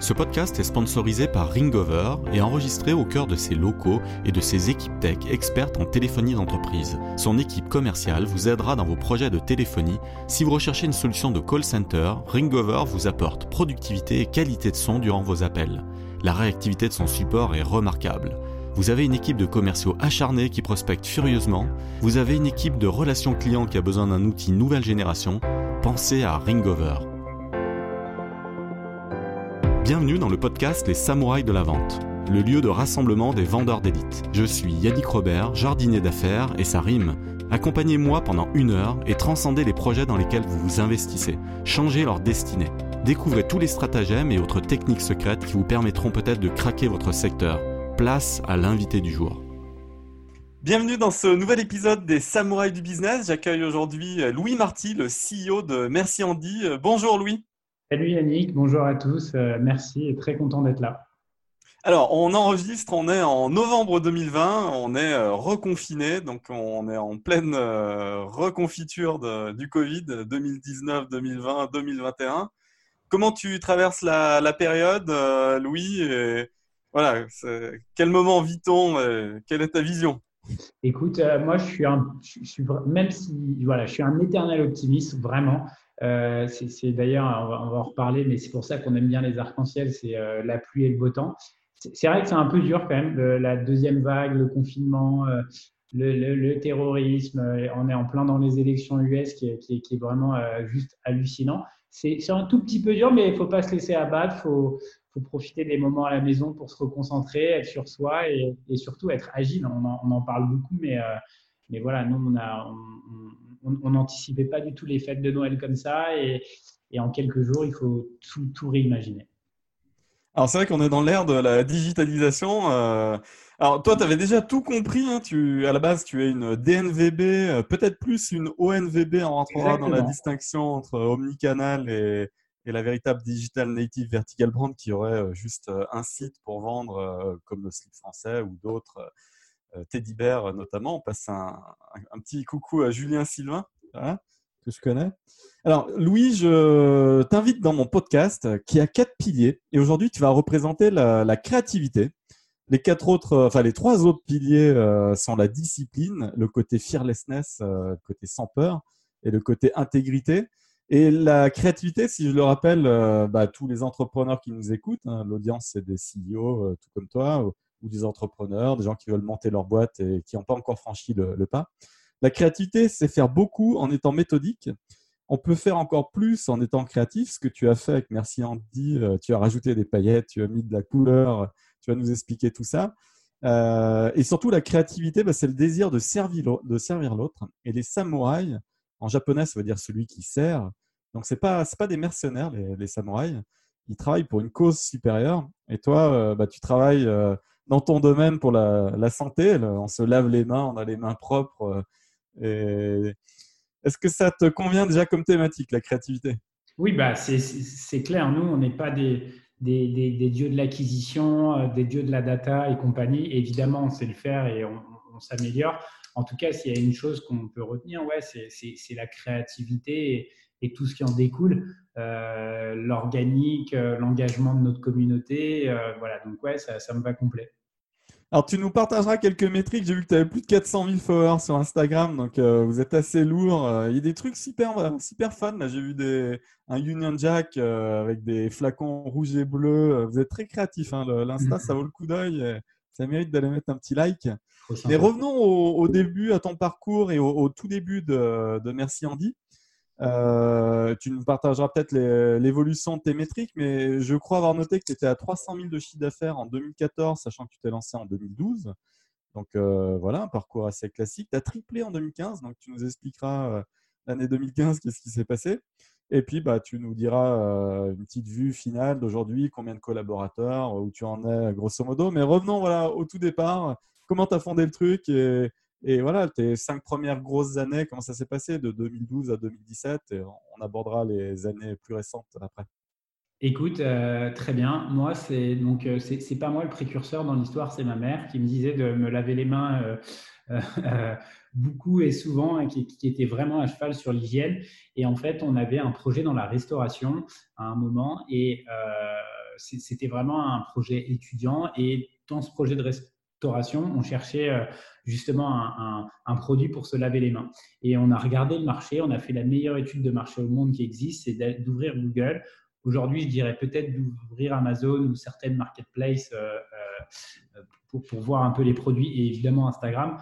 Ce podcast est sponsorisé par Ringover et enregistré au cœur de ses locaux et de ses équipes tech expertes en téléphonie d'entreprise. Son équipe commerciale vous aidera dans vos projets de téléphonie. Si vous recherchez une solution de call center, Ringover vous apporte productivité et qualité de son durant vos appels. La réactivité de son support est remarquable. Vous avez une équipe de commerciaux acharnés qui prospectent furieusement. Vous avez une équipe de relations clients qui a besoin d'un outil nouvelle génération. Pensez à Ringover. Bienvenue dans le podcast Les Samouraïs de la Vente, le lieu de rassemblement des vendeurs d'élite. Je suis Yannick Robert, jardinier d'affaires, et ça rime. Accompagnez-moi pendant une heure et transcendez les projets dans lesquels vous vous investissez. Changez leur destinée. Découvrez tous les stratagèmes et autres techniques secrètes qui vous permettront peut-être de craquer votre secteur. Place à l'invité du jour. Bienvenue dans ce nouvel épisode des Samouraïs du Business. J'accueille aujourd'hui Louis Marty, le CEO de Merci Andy. Bonjour Louis. Salut Yannick, bonjour à tous, euh, merci et très content d'être là. Alors, on enregistre, on est en novembre 2020, on est euh, reconfiné, donc on est en pleine euh, reconfiture du Covid 2019, 2020, 2021. Comment tu traverses la, période, Louis voilà, quel moment vit-on Quelle est ta vision? Écoute, moi, je suis, un, je suis, même si, voilà, je suis un éternel optimiste, vraiment. Euh, c'est d'ailleurs, on, va en reparler, mais c'est pour ça qu'on aime bien les arcs-en-ciel, c'est euh, la pluie et le beau temps. C'est vrai que c'est un peu dur quand même, la deuxième vague, le confinement, euh, le, terrorisme, on est en plein dans les élections US qui, est vraiment juste hallucinant. C'est un tout petit peu dur, mais il ne faut pas se laisser abattre, il faut, profiter des moments à la maison pour se reconcentrer, être sur soi et, surtout être agile. On en, parle beaucoup, mais, voilà, nous, on a... on n'anticipait pas du tout les fêtes de Noël comme ça. Et, en quelques jours, il faut tout, réimaginer. Alors c'est vrai qu'on est dans l'ère de la digitalisation. Euh, alors toi, tu avais déjà tout compris. Hein. tu, à la base, tu es une DNVB, euh, peut-être plus une ONVB. On rentrera dans la distinction entre omnicanal et, et, la véritable digital native vertical brand qui aurait euh, juste un site pour vendre, comme le slip français ou d'autres euh, Teddy Bear notamment. On passe un, petit coucou à Julien Sylvain, que je connais. Alors, Louis, je t'invite dans mon podcast qui a quatre piliers. Et aujourd'hui, tu vas représenter la, créativité. Les quatre autres, euh, enfin les trois autres piliers euh, sont la discipline, le côté fearlessness, le côté sans peur, et le côté intégrité. Et la créativité, si je le rappelle, bah, tous les entrepreneurs qui nous écoutent, hein, l'audience c'est des CEO tout comme toi, ou des entrepreneurs, des gens qui veulent monter leur boîte et qui n'ont pas encore franchi le, pas. La créativité, c'est faire beaucoup en étant méthodique. On peut faire encore plus en étant créatif, ce que tu as fait avec Merci Andy. Euh, tu as rajouté des paillettes, tu as mis de la couleur, tu vas nous expliquer tout ça. Euh, et surtout, la créativité, bah, c'est le désir de servir, de servir l'autre. Et les samouraïs, en japonais, ça veut dire celui qui sert. Donc, ce n'est pas, pas des mercenaires, les, samouraïs. Ils travaillent pour une cause supérieure. Et toi, euh, bah, tu travailles dans ton domaine pour la, santé. on se lave les mains, on a les mains propres. Euh, est-ce que ça te convient déjà comme thématique, la créativité? Oui, bah, c'est clair. Nous, on n'est pas des, dieux de l'acquisition, euh, des dieux de la data et compagnie. Évidemment, on sait le faire et on, s'améliore. En tout cas, s'il y a une chose qu'on peut retenir, ouais, c'est la créativité et, tout ce qui en découle. Euh, l'organique, l'engagement de notre communauté. voilà, donc ouais, ça, ça me va complet. Alors, tu nous partageras quelques métriques. J'ai vu que tu avais plus de 400 000 followers sur Instagram, donc euh, vous êtes assez lourd. Euh, il y a des trucs super, euh, super fun. Là, j'ai vu des, un Union Jack avec des flacons rouges et bleus. Vous êtes très créatif. Hein. L'Insta, ça vaut le coup d'œil. Ça mérite d'aller mettre un petit like. Mais revenons au, début, à ton parcours et au, tout début de, de Merci Andy. Euh, tu nous partageras peut-être l'évolution de tes métriques, mais je crois avoir noté que tu étais à 300 000 de chiffre d'affaires en 2014, sachant que tu t'es lancé en 2012. Donc euh, voilà, un parcours assez classique. Tu as triplé en 2015, donc tu nous expliqueras euh, l'année 2015, qu'est-ce qui s'est passé. Et puis, bah, tu nous diras une petite vue finale d'aujourd'hui, combien de collaborateurs, où tu en es grosso modo. Mais revenons voilà, au tout départ. Comment tu as fondé le truc et, et voilà, tes cinq premières grosses années, comment ça s'est passé de 2012 à 2017 et on abordera les années plus récentes après. Écoute, euh, très bien. Moi, c'est donc euh, c'est pas moi le précurseur dans l'histoire, c'est ma mère qui me disait de me laver les mains euh, beaucoup et souvent, qui, qui, était vraiment à cheval sur l'hygiène. Et en fait, on avait un projet dans la restauration à un moment et c'était vraiment un projet étudiant. Et dans ce projet de restauration, on cherchait justement un, produit pour se laver les mains. Et on a regardé le marché, on a fait la meilleure étude de marché au monde qui existe, c'est d'ouvrir Google. Aujourd'hui, je dirais peut-être d'ouvrir Amazon ou certaines marketplaces pour, pour, voir un peu les produits et évidemment Instagram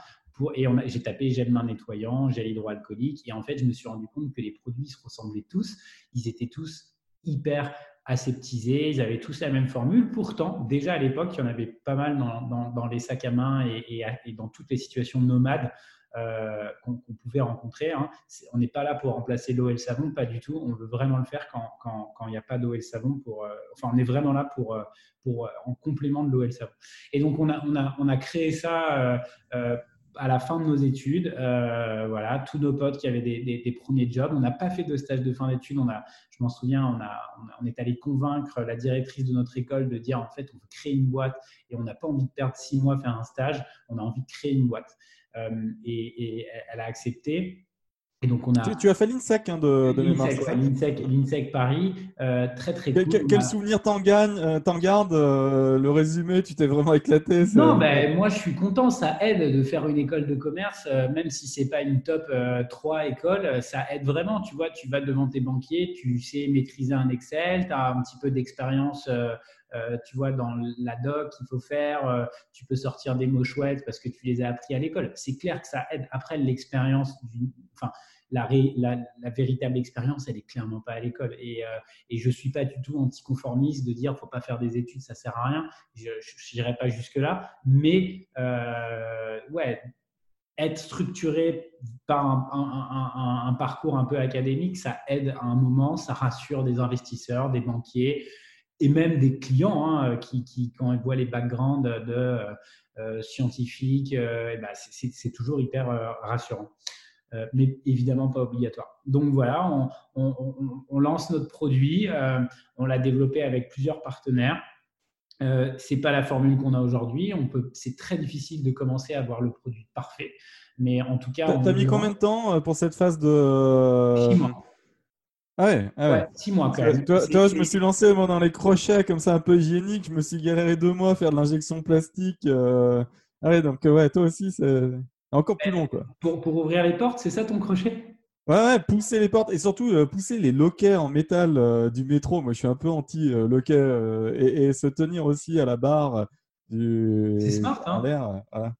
et j'ai tapé gel main nettoyant, gel hydroalcoolique. Et en fait, je me suis rendu compte que les produits se ressemblaient tous. Ils étaient tous hyper aseptisés. Ils avaient tous la même formule. Pourtant, déjà à l'époque, il y en avait pas mal dans, les sacs à main et, dans toutes les situations nomades. Euh, qu'on pouvait rencontrer. Hein. On n'est pas là pour remplacer l'eau et le savon, pas du tout. On veut vraiment le faire quand il n'y a pas d'eau et le savon. Euh, enfin, on est vraiment là pour, euh, en complément de l'eau et le savon. Et donc, on a créé ça à la fin de nos études, euh, voilà, tous nos potes qui avaient des, premiers jobs. On n'a pas fait de stage de fin d'études. On a, je m'en souviens, on, a, on, est allé convaincre la directrice de notre école de dire en fait, on veut créer une boîte et on n'a pas envie de perdre six mois à faire un stage. On a envie de créer une boîte. Euh, et, et, elle a accepté. Et donc on a... tu, as fait l'INSEC hein, de, de l'INSEC, Paris, euh, très très cool. Quel, souvenir t'en, euh, t'en gardes euh, Le résumé, tu t'es vraiment éclaté Non, ben, moi je suis content, ça aide de faire une école de commerce, même si c'est pas une top 3 école, ça aide vraiment. Tu vois, tu vas devant tes banquiers, tu sais maîtriser un Excel, tu as un petit peu d'expérience. Tu vois, dans la doc qu'il faut faire, tu peux sortir des mots chouettes parce que tu les as appris à l'école. C'est clair que ça aide. Après, l'expérience, enfin, la, véritable expérience, elle est clairement pas à l'école. Et, euh, et, je suis pas du tout anticonformiste de dire faut pas faire des études, ça sert à rien. Je n'irai pas jusque là, mais euh, ouais, être structuré par un, parcours un peu académique, ça aide à un moment, ça rassure des investisseurs, des banquiers et même des clients hein, qui, qui, quand ils voient les backgrounds de euh, scientifiques, eh ben, c'est toujours hyper rassurant. Euh, mais évidemment pas obligatoire. Donc voilà, on, lance notre produit, euh, on l'a développé avec plusieurs partenaires. Euh, c'est pas la formule qu'on a aujourd'hui. On peut, c'est très difficile de commencer à avoir le produit parfait, mais en tout cas. Tu as mis combien de temps pour cette phase de Six mois. Ah ouais, ah ouais. six mois quand même. Toi, toi je me suis lancé moi, dans les crochets comme ça un peu hygiénique. Je me suis galéré deux mois à faire de l'injection plastique. Ah ouais, donc ouais, toi aussi, c'est. Encore plus long, quoi. Pour, pour ouvrir les portes, c'est ça ton crochet? Ouais, ouais, pousser les portes et surtout euh, pousser les loquets en métal euh, du métro. Moi, je suis un peu anti-loquet euh, et, se tenir aussi à la barre du. C'est smart, hein voilà.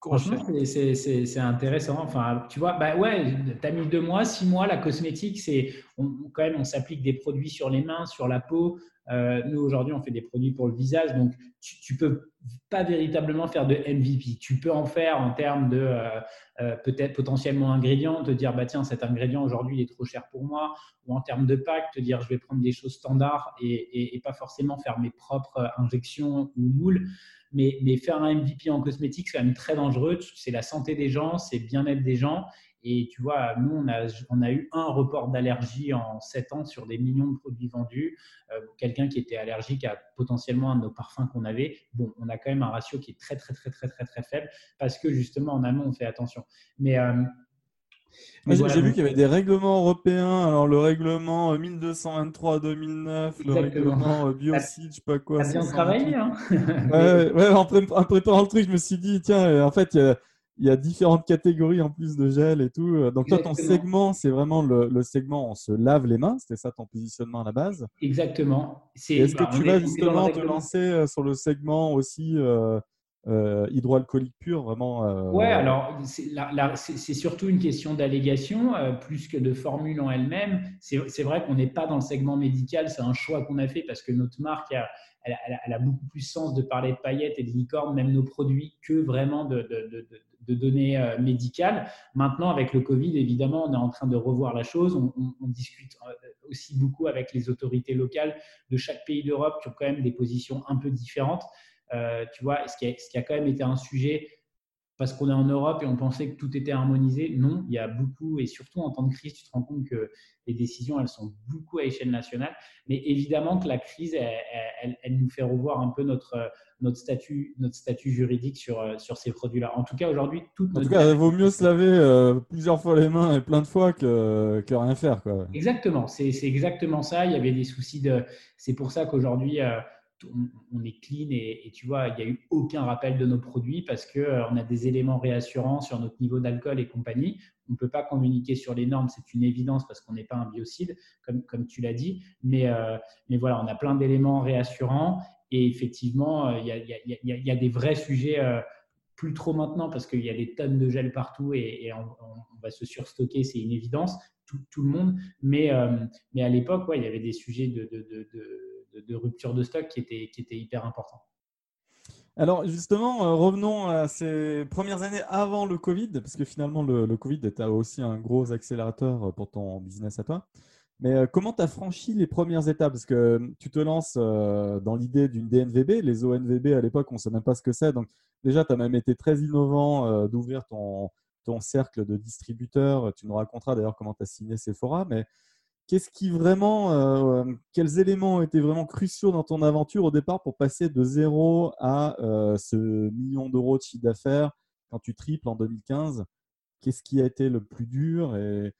Franchement, c'est intéressant. Enfin, tu vois, bah ouais, tu as mis deux mois, six mois. La cosmétique, c'est quand même, on s'applique des produits sur les mains, sur la peau. Euh, nous, aujourd'hui, on fait des produits pour le visage. Donc, tu ne peux pas véritablement faire de MVP. Tu peux en faire en termes de euh, euh, peut-être potentiellement ingrédients, te dire, bah, tiens, cet ingrédient aujourd'hui, il est trop cher pour moi. Ou en termes de pack, te dire, je vais prendre des choses standards et, et, pas forcément faire mes propres injections ou moules. Mais, faire un MVP en cosmétique, c'est quand même très dangereux. C'est la santé des gens, c'est bien-être des gens. Et tu vois, nous, on a, on a eu un report d'allergie en 7 ans sur des millions de produits vendus. Euh, quelqu'un qui était allergique à potentiellement un de nos parfums qu'on avait. Bon, on a quand même un ratio qui est très, très, très, très, très, très faible parce que justement, en amont, on fait attention. Mais. Euh, j'ai vu qu'il y avait des règlements européens. Alors, le règlement 1223-2009, le règlement euh, biocide, je sais pas quoi. Ça bien travaillé, hein ouais, ouais, en, préparant le truc, je me suis dit, tiens, en fait, il y a il y a différentes catégories en plus de gel et tout. Donc, toi, ton segment, c'est vraiment le, segment on se lave les mains. C'était ça ton positionnement à la base Exactement. Est-ce que bah, tu vas justement te lancer euh, sur le segment aussi euh, euh, hydroalcoolique pur vraiment euh... Ouais, alors c'est surtout une question d'allégation plus que de formule en elle-même. C'est vrai qu'on n'est pas dans le segment médical, c'est un choix qu'on a fait parce que notre marque a, elle, a beaucoup plus sens de parler de paillettes et de licornes, même nos produits, que vraiment de, données euh, médicales. Maintenant, avec le Covid, évidemment, on est en train de revoir la chose. On, discute euh, aussi beaucoup avec les autorités locales de chaque pays d'Europe qui ont quand même des positions un peu différentes. Euh, tu vois, ce qui, a, ce qui a quand même été un sujet parce qu'on est en Europe et on pensait que tout était harmonisé. Non, il y a beaucoup, et surtout en temps de crise, tu te rends compte que les décisions, elles sont beaucoup à échelle nationale. Mais évidemment que la crise, elle, elle, nous fait revoir un peu notre, notre, statut, notre statut juridique sur, sur ces produits-là. En tout cas, aujourd'hui, tout. En tout cas, il vaut mieux se laver euh, plusieurs fois les mains et plein de fois que, que rien faire. Quoi. Exactement, c'est exactement ça. Il y avait des soucis de. C'est pour ça qu'aujourd'hui, euh, on, est clean et, tu vois, il n'y a eu aucun rappel de nos produits parce qu'on euh, a des éléments réassurants sur notre niveau d'alcool et compagnie. On ne peut pas communiquer sur les normes, c'est une évidence parce qu'on n'est pas un biocide, comme, comme tu l'as dit. Mais, euh, mais voilà, on a plein d'éléments réassurants et effectivement, euh, il y, y, a, des vrais sujets. plus trop maintenant parce qu'il y a des tonnes de gel partout et, on, va se surstocker, c'est une évidence, tout, tout, le monde. Mais, mais à l'époque, ouais, il y avait des sujets de, rupture de stock qui était, qui était hyper important. Alors justement, euh, revenons à ces premières années avant le Covid, parce que finalement le, Covid était aussi un gros accélérateur pour ton business à toi. Mais euh, comment tu as franchi les premières étapes? Parce que tu te lances euh, dans l'idée d'une DNVB. Les ONVB à l'époque, on ne sait même pas ce que c'est. Donc déjà, tu as même été très innovant d'ouvrir ton, ton cercle de distributeurs. Tu nous raconteras d'ailleurs comment tu as signé Sephora. Mais Qu'est-ce qui vraiment, euh, quels éléments ont été vraiment cruciaux dans ton aventure au départ pour passer de zéro à euh, ce million d'euros de chiffre d'affaires quand tu triples en 2015 Qu'est-ce qui a été le plus dur et...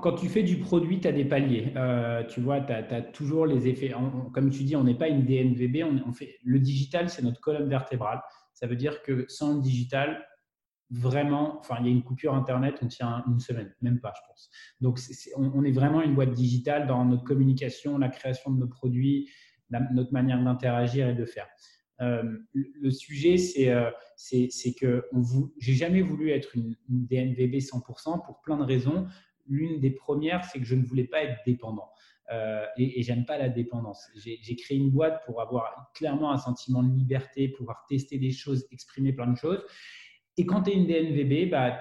quand, tu fais du produit, tu as des paliers. Euh, tu vois, tu as, toujours les effets. comme tu dis, on n'est pas une DNVB. On, on fait, le digital, c'est notre colonne vertébrale. Ça veut dire que sans le digital, vraiment, enfin, il y a une coupure Internet, on tient une semaine, même pas, je pense. Donc, on, est vraiment une boîte digitale dans notre communication, la création de nos produits, notre manière d'interagir et de faire. Euh, le sujet, c'est euh, que j'ai jamais voulu être une, DNVB 100% pour plein de raisons. L'une des premières, c'est que je ne voulais pas être dépendant. Euh, et, et j'aime pas la dépendance. J'ai créé une boîte pour avoir clairement un sentiment de liberté, pouvoir tester des choses, exprimer plein de choses. Et quand tu es une DNVB, bah,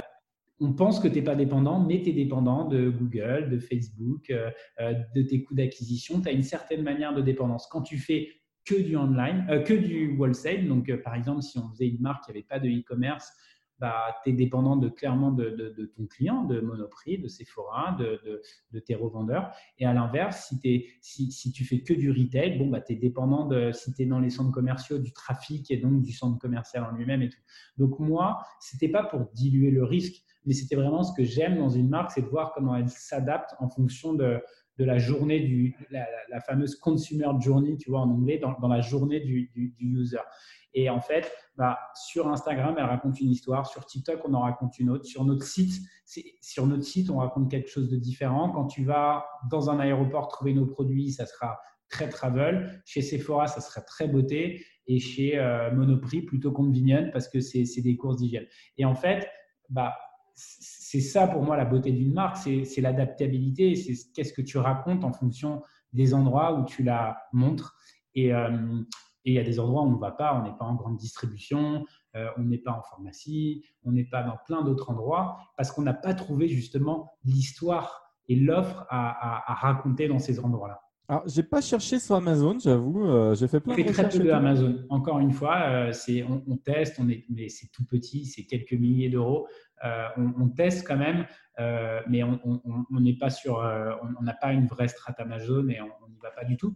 on pense que tu n'es pas dépendant, mais tu es dépendant de Google, de Facebook, euh, euh, de tes coûts d'acquisition. Tu as une certaine manière de dépendance. Quand tu fais que du online, euh, que du wholesale, donc par exemple, si on faisait une marque qui n'avait pas de e-commerce, bah, tu es dépendant de, clairement de, ton client, de Monoprix, de Sephora, de, tes revendeurs. Et à l'inverse, si, si, tu fais que du retail, bon, bah, tu es dépendant, si tu es dans les centres commerciaux, du trafic et donc du centre commercial en lui-même. Donc moi, ce n'était pas pour diluer le risque, mais c'était vraiment ce que j'aime dans une marque, c'est de voir comment elle s'adapte en fonction de, la journée du, la, fameuse consumer journey, tu vois, en anglais, dans, la journée du, user. Et en fait, bah, sur Instagram, elle raconte une histoire. Sur TikTok, on en raconte une autre. Sur notre site, sur notre site, on raconte quelque chose de différent. Quand tu vas dans un aéroport trouver nos produits, ça sera très travel. Chez Sephora, ça sera très beauté. Et chez euh, Monoprix, plutôt convenient parce que c'est des courses d'hygiène. Et en fait, bah, c'est ça pour moi la beauté d'une marque, c'est l'adaptabilité, c'est qu'est-ce que tu racontes en fonction des endroits où tu la montres. Et, euh, et il y a des endroits où on ne va pas, on n'est pas en grande distribution, euh, on n'est pas en pharmacie, on n'est pas dans plein d'autres endroits, parce qu'on n'a pas trouvé justement l'histoire et l'offre à, raconter dans ces endroits-là. Alors, j'ai pas cherché sur Amazon, j'avoue. Euh, j'ai fait plein de très peu de Amazon. Encore une fois, euh, c'est on, teste, on est, mais c'est tout petit, c'est quelques milliers d'euros. on, teste quand même, mais on n'est pas sur, on n'a pas une vraie strate Amazon et on n'y va pas du tout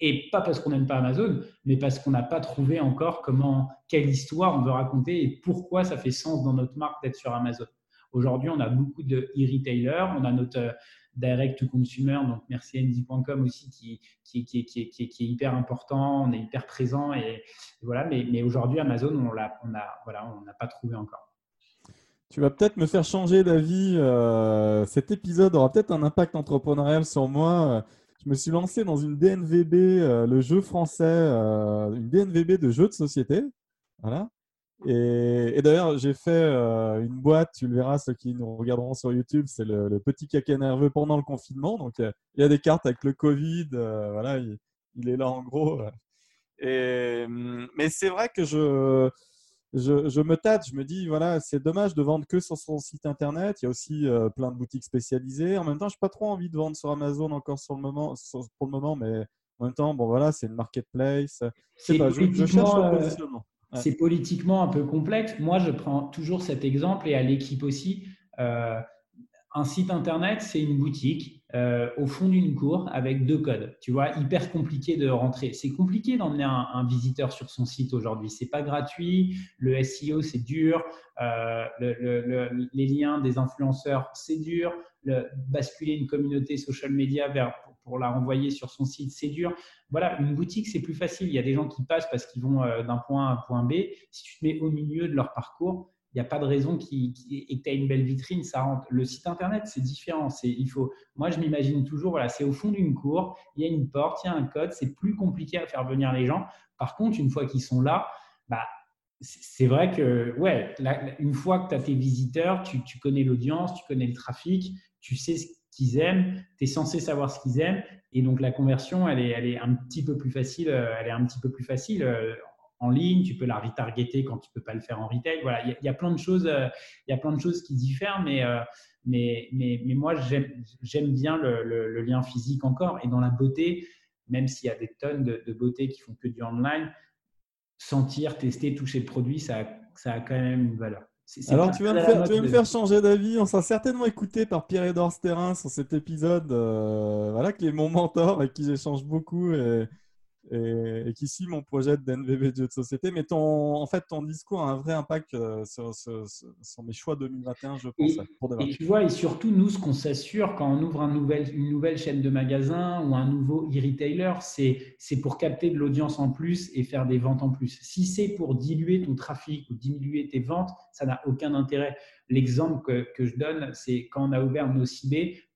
et pas parce qu'on n'aime pas Amazon, mais parce qu'on n'a pas trouvé encore comment, quelle histoire on veut raconter et pourquoi ça fait sens dans notre marque d'être sur Amazon. Aujourd'hui, on a beaucoup de e-retailers, on a notre euh, direct-to-consumer, donc merci Andy.com aussi, qui, qui, est hyper important, on est hyper présent, et, voilà, mais, aujourd'hui, Amazon, on n'a on a, voilà, on pas trouvé encore. Tu vas peut-être me faire changer d'avis. Euh, cet épisode aura peut-être un impact entrepreneurial sur moi je me suis lancé dans une DNVB, euh, le jeu français, euh, une DNVB de jeux de société. Voilà. Et, d'ailleurs, j'ai fait euh, une boîte, tu le verras, ceux qui nous regarderont sur YouTube, c'est le, petit caca nerveux pendant le confinement. Donc, il y a des cartes avec le Covid, voilà, il, il, est là en gros. Et, mais c'est vrai que je, je, me tâte, je me dis, voilà, c'est dommage de vendre que sur son site internet. Il y a aussi euh, plein de boutiques spécialisées. En même temps, je n'ai pas trop envie de vendre sur Amazon encore sur le moment, pour le moment, mais en même temps, bon, voilà, c'est une marketplace. C'est pas, je, cherche un euh, positionnement. c'est politiquement un peu complexe. Moi, je prends toujours cet exemple et à l'équipe aussi. Euh, un site internet, c'est une boutique euh, au fond d'une cour avec deux codes. Tu vois, hyper compliqué de rentrer. C'est compliqué d'emmener un, visiteur sur son site aujourd'hui. C'est pas gratuit. Le SEO, c'est dur. Euh, les liens des influenceurs, c'est dur. basculer une communauté social media vers pour la renvoyer sur son site, c'est dur. Voilà, une boutique, c'est plus facile. Il y a des gens qui passent parce qu'ils vont euh, d'un point A à un point B. Si tu te mets au milieu de leur parcours, n'y a pas de raison qui, et que tu as une belle vitrine, ça rentre. Le site internet, c'est différent. C'est, il faut, moi, je m'imagine toujours, voilà, c'est au fond d'une cour, il y a une porte, il y a un code, c'est plus compliqué à faire venir les gens. Par contre, une fois qu'ils sont là, bah, c'est vrai que, ouais, une fois que tu as tes visiteurs, tu, tu connais l'audience, tu connais le trafic, tu sais ce qu'ils aiment, tu es censé savoir ce qu'ils aiment. Et donc, la conversion, elle est, elle est un petit peu plus facile. Euh, elle est un petit peu plus facile euh, en ligne. Tu peux la retargeter quand tu peux pas le faire en retail. Voilà, il y, a, plein de choses. Euh, il y a plein de choses qui diffèrent, mais mais, mais, mais moi, j'aime bien le, lien physique encore. Et dans la beauté, même s'il y a des tonnes de, de, beauté qui font que du online, sentir, tester, toucher le produit, ça, ça a quand même une valeur. Alors, tu vas, me faire, tu vas me faire changer d'avis. On sera certainement écouté par Pierre-Edouard Sterrin sur cet épisode, euh, voilà, qui est mon mentor, avec qui j'échange beaucoup. Et, et, qui suit mon projet d'NVB de jeu de société. Mais ton, en fait, ton discours a un vrai impact euh, sur, mes choix 2021, je pense. Et, tu vois, et surtout, nous, ce qu'on s'assure quand on ouvre un nouvel, une nouvelle chaîne de magasins ou un nouveau e-retailer, c'est pour capter de l'audience en plus et faire des ventes en plus. Si c'est pour diluer ton trafic ou diminuer tes ventes, ça n'a aucun intérêt. L'exemple que, je donne, c'est quand on a ouvert nos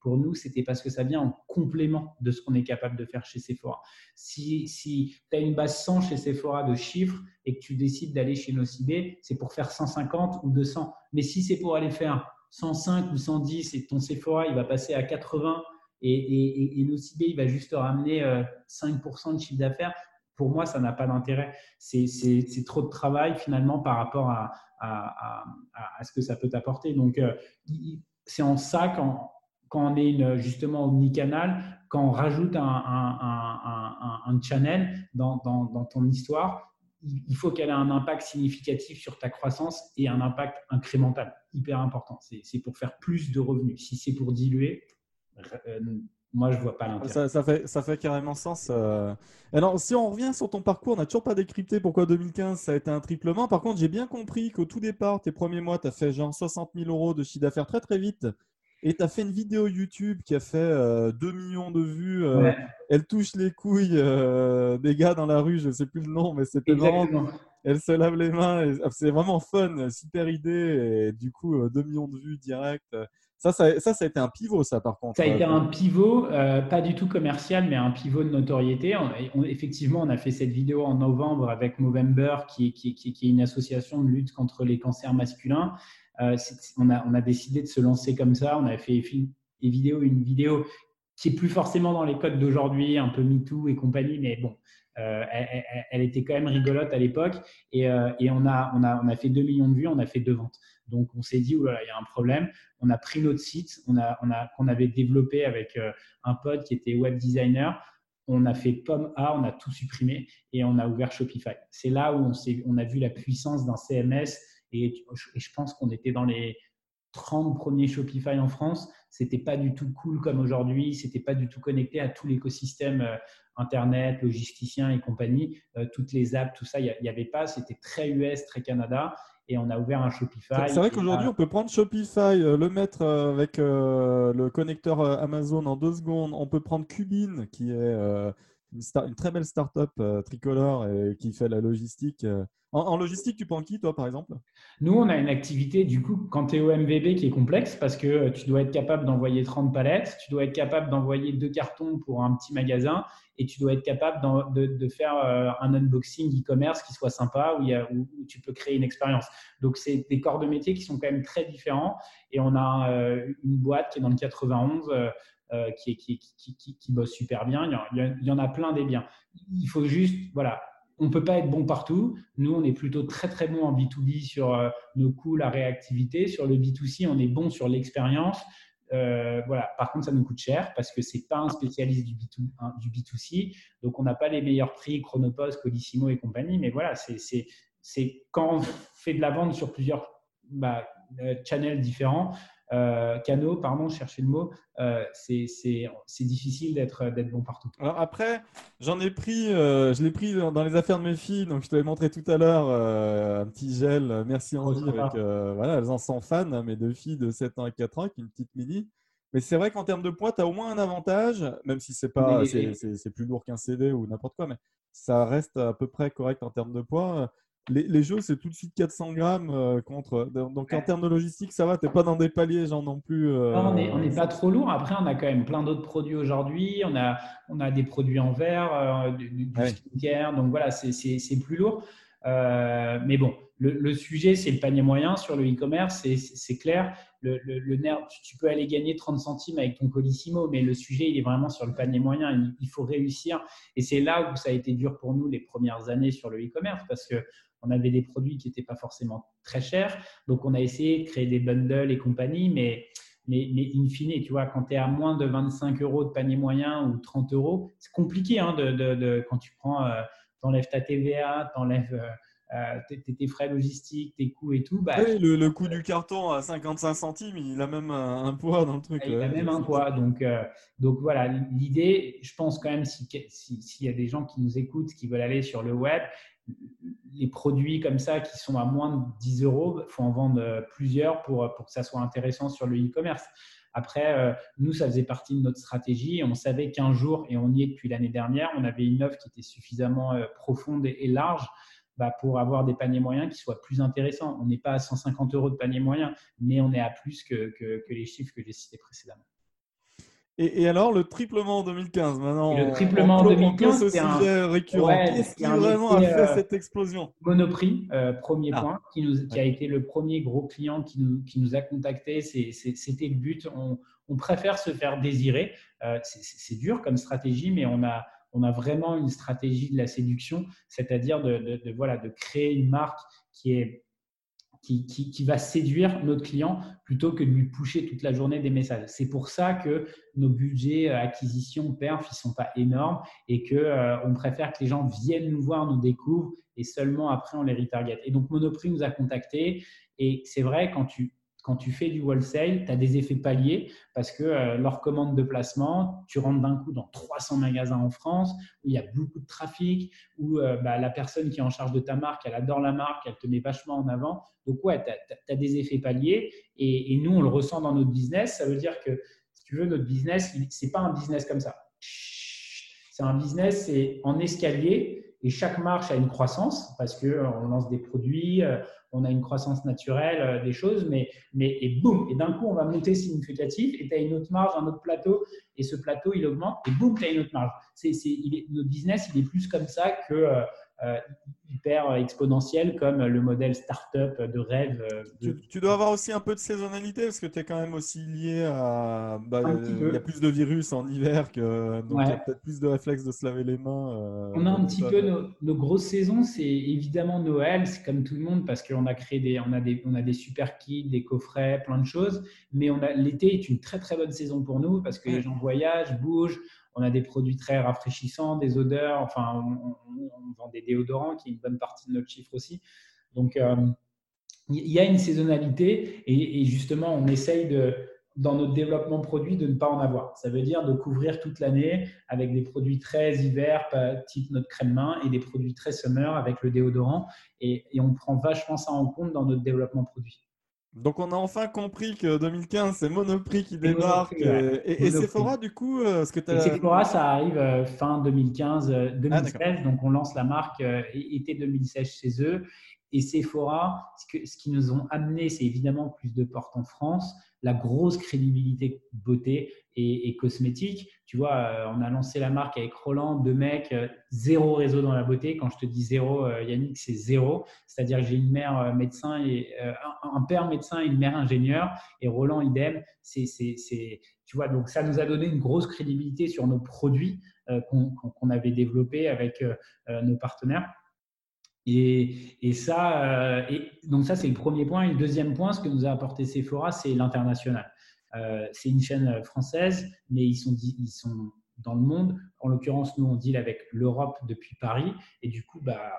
pour nous, c'était parce que ça vient en complément de ce qu'on est capable de faire chez Sephora. Si, si tu as une base 100 chez Sephora de chiffres et que tu décides d'aller chez Nocibé, c'est pour faire 150 ou 200. Mais si c'est pour aller faire 105 ou 110 et ton Sephora, il va passer à 80 et, et, Nocibé, il va juste ramener 5% euh, de chiffre d'affaires, pour moi, ça n'a pas d'intérêt. C'est trop de travail finalement par rapport à, à, ce que ça peut t'apporter. Donc, euh, c'est en ça qu'en quand on est justement omnicanal, quand on rajoute un, channel dans, dans, ton histoire, il faut qu'elle ait un impact significatif sur ta croissance et un impact incrémental, hyper important. C'est pour faire plus de revenus. Si c'est pour diluer, euh, moi, je vois pas l'intérêt. Ça, ça, fait, ça fait carrément sens. Euh. Alors, si on revient sur ton parcours, on n'a toujours pas décrypté pourquoi 2015, ça a été un triplement. Par contre, j'ai bien compris qu'au tout départ, tes premiers mois, tu as fait genre 60 000 euros de chiffre d'affaires très, très vite. Et tu as fait une vidéo YouTube qui a fait 2 euh, millions de vues. Euh, elle touche les couilles euh, des gars dans la rue, je ne sais plus le nom, mais c'était marrant. Elle se lave les mains. Ah, c'est vraiment fun, super idée. Et du coup, 2 millions de vues direct. Ça ça, ça, a été un pivot, ça, par contre. Ça a été un pivot, pas du tout commercial, mais un pivot de notoriété. effectivement, on a fait cette vidéo en novembre avec Movember, qui, qui, qui, qui, est une association de lutte contre les cancers masculins. Euh, on, a, on, a, décidé de se lancer comme ça. On a fait des vidéos, une vidéo qui est plus forcément dans les codes d'aujourd'hui, un peu MeToo et compagnie, mais bon, euh, elle, était quand même rigolote à l'époque. Et, euh, et on, a, on, a, on, a, fait 2 millions de vues, on a fait deux ventes. Donc on s'est dit, il y a un problème. On a pris notre site qu'on avait développé avec un pote qui était web designer. On a fait pomme A, on a tout supprimé et on a ouvert Shopify. C'est là où on, on a vu la puissance d'un CMS et, je pense qu'on était dans les 30 premiers Shopify en France. C'était pas du tout cool comme aujourd'hui. C'était pas du tout connecté à tout l'écosystème euh, Internet, logisticien et compagnie. Euh, toutes les apps, tout ça, il n'y avait pas. C'était très US, très Canada. Et on a ouvert un Shopify. C'est vrai qu'aujourd'hui, on peut prendre Shopify, euh, le mettre avec le connecteur Amazon en deux secondes. On peut prendre Cubine, qui est une, très belle startup tricolore et qui fait la logistique en, logistique, tu prends qui, toi, par exemple? Nous, on a une activité, du coup, quand tu es au MVB, qui est complexe parce que euh, tu dois être capable d'envoyer 30 palettes, tu dois être capable d'envoyer deux cartons pour un petit magasin et tu dois être capable de, faire euh, un unboxing e-commerce qui soit sympa, où, où, tu peux créer une expérience. Donc, c'est des corps de métier qui sont quand même très différents. Et on a euh, une boîte qui est dans le 91. Qui, qui, qui, qui, bosse super bien. Il y, en a plein des biens. Il faut juste, voilà, on ne peut pas être bon partout. Nous, on est plutôt très très bon en B2B sur euh, nos coûts, la réactivité. Sur le B2C, on est bon sur l'expérience. Euh, voilà. Par contre, ça nous coûte cher parce que c'est pas un spécialiste du, B2, hein, B2C. Donc, on n'a pas les meilleurs prix, Chronopost, Colissimo et compagnie. Mais voilà, c'est c'est quand on fait de la vente sur plusieurs bah, channels différents, euh, canaux, pardon, chercher le mot, euh, c'est difficile d'être bon partout. Alors après, j'en ai pris, euh, je l'ai pris dans les affaires de mes filles, donc je te l'ai montré tout à l'heure, un petit gel, merci Andy, avec, voilà, elles en sont fans, hein, mes deux filles de 7 ans et 4 ans, avec une petite mini. Mais c'est vrai qu'en termes de poids, tu as au moins un avantage, même si c'est pas, c'est plus lourd qu'un CD ou n'importe quoi, mais ça reste à peu près correct en termes de poids les, jeux, c'est tout de suite 400 grammes euh, contre. Donc, en termes de logistique, ça va, tu n'es pas dans des paliers, genre non plus. Euh, on n'est pas trop lourd. Après, on a quand même plein d'autres produits aujourd'hui. On a, on a des produits en verre, euh, du, skincare. Donc, voilà, c'est plus lourd. mais bon, le, sujet, c'est le panier moyen sur le e-commerce. C'est clair. Le, le, nerf, tu peux aller gagner 30 centimes avec ton Colissimo, mais le sujet, il est vraiment sur le panier moyen. Il, il faut réussir. Et c'est là où ça a été dur pour nous les premières années sur le e-commerce parce que on avait des produits qui n'étaient pas forcément très chers. Donc, on a essayé de créer des bundles et compagnie, mais, mais, in fine, tu vois, quand tu es à moins de 25 euros de panier moyen ou 30 euros, c'est compliqué hein, de, quand tu prends, euh, enlèves ta TVA, tu enlèves euh, euh, tes, frais logistiques, tes coûts et tout. Bah, oui, le, coût du carton à 55 centimes, il a même un, poids dans le truc. Il a même un poids. Donc, donc voilà, l'idée, je pense quand même, s'il si, y a des gens qui nous écoutent, qui veulent aller sur le web, les produits comme ça qui sont à moins de 10 euros, il faut en vendre euh, plusieurs pour, euh, pour que ça soit intéressant sur le e-commerce. Après, euh, nous, ça faisait partie de notre stratégie. On savait qu'un jour, et on y est depuis l'année dernière, on avait une offre qui était suffisamment profonde et, large bah, pour avoir des paniers moyens qui soient plus intéressants. On n'est pas à 150 euros de panier moyen, mais on est à plus que les chiffres que j'ai cités précédemment. Et, alors, le triplement en 2015, maintenant. le triplement en 2015, c'est un sujet récurrent. Qu'est-ce qui vraiment a fait euh, cette explosion? Monoprix, euh, premier ah. point, qui, nous, qui a été le premier gros client qui nous, qui nous a contactés. C'était le but. On, préfère se faire désirer. Euh, c'est dur comme stratégie, mais on a, on a vraiment une stratégie de la séduction, c'est-à-dire de, de, voilà, de créer une marque qui est qui, va séduire notre client plutôt que de lui pousser toute la journée des messages. C'est pour ça que nos budgets euh, acquisition perf ils sont pas énormes et que euh, on préfère que les gens viennent nous voir, nous découvrent et seulement après on les retarget. Et donc Monoprix nous a contactés et c'est vrai quand tu quand tu fais du wholesale, tu as des effets paliers parce que euh, leur commande de placement, tu rentres d'un coup dans 300 magasins en France où il y a beaucoup de trafic, où euh, bah, la personne qui est en charge de ta marque, elle adore la marque, elle te met vachement en avant. Donc, ouais, tu as, des effets paliers et, nous, on le ressent dans notre business. Ça veut dire que, si tu veux, notre business, ce n'est pas un business comme ça. C'est un business, c'est en escalier et chaque marche a une croissance parce qu'on euh, lance des produits, on a une croissance naturelle euh, des choses, mais, et boum, et d'un coup, on va monter significatif et tu as une autre marge, un autre plateau, et ce plateau, il augmente, et boum, tu as une autre marge. C'est, c'est, notre business, il est plus comme ça que euh, hyper exponentiel comme le modèle startup de rêve. Tu, dois avoir aussi un peu de saisonnalité parce que tu es quand même aussi lié à. Bah, il y a plus de virus en hiver, que, donc il y a peut-être plus de réflexes de se laver les mains. on a un petit peu nos, grosses saisons, c'est évidemment Noël, c'est comme tout le monde parce qu'on a créé des, on a des, on a des super kits, des coffrets, plein de choses. Mais on a l'été est une très très bonne saison pour nous parce que les gens voyagent, bougent on a des produits très rafraîchissants, des odeurs, enfin, on, vend des déodorants qui est une bonne partie de notre chiffre aussi. Donc, euh, il y a une saisonnalité et, justement, on essaye de, dans notre développement produit de ne pas en avoir. Ça veut dire de couvrir toute l'année avec des produits très hiver, type notre crème main, et des produits très summer avec le déodorant. et on prend vachement ça en compte dans notre développement produit. Donc on a enfin compris que 2015 c'est Monoprix qui débarque et, Sephora du coup euh, ce que as... Sephora ça arrive euh, fin 2015 2016 ah, donc on lance la marque euh, été 2016 chez eux et Sephora ce, que, ce qui nous ont amené c'est évidemment plus de portes en France la grosse crédibilité beauté et, cosmétique. Tu vois, euh, on a lancé la marque avec Roland, deux mecs, euh, zéro réseau dans la beauté. Quand je te dis zéro, euh, Yannick, c'est zéro. C'est-à-dire que j'ai une mère médecin et un, père médecin et une mère ingénieur. Et Roland, idem. C'est, tu vois, donc ça nous a donné une grosse crédibilité sur nos produits qu'on, avait développés avec nos partenaires. Et, ça, euh, et donc ça, c'est le premier point. Et le deuxième point, ce que nous a apporté Sephora, c'est l'international. Euh, c'est une chaîne française, mais ils sont, ils sont dans le monde. En l'occurrence, nous, on deal avec l'Europe depuis Paris. Et du coup, bah,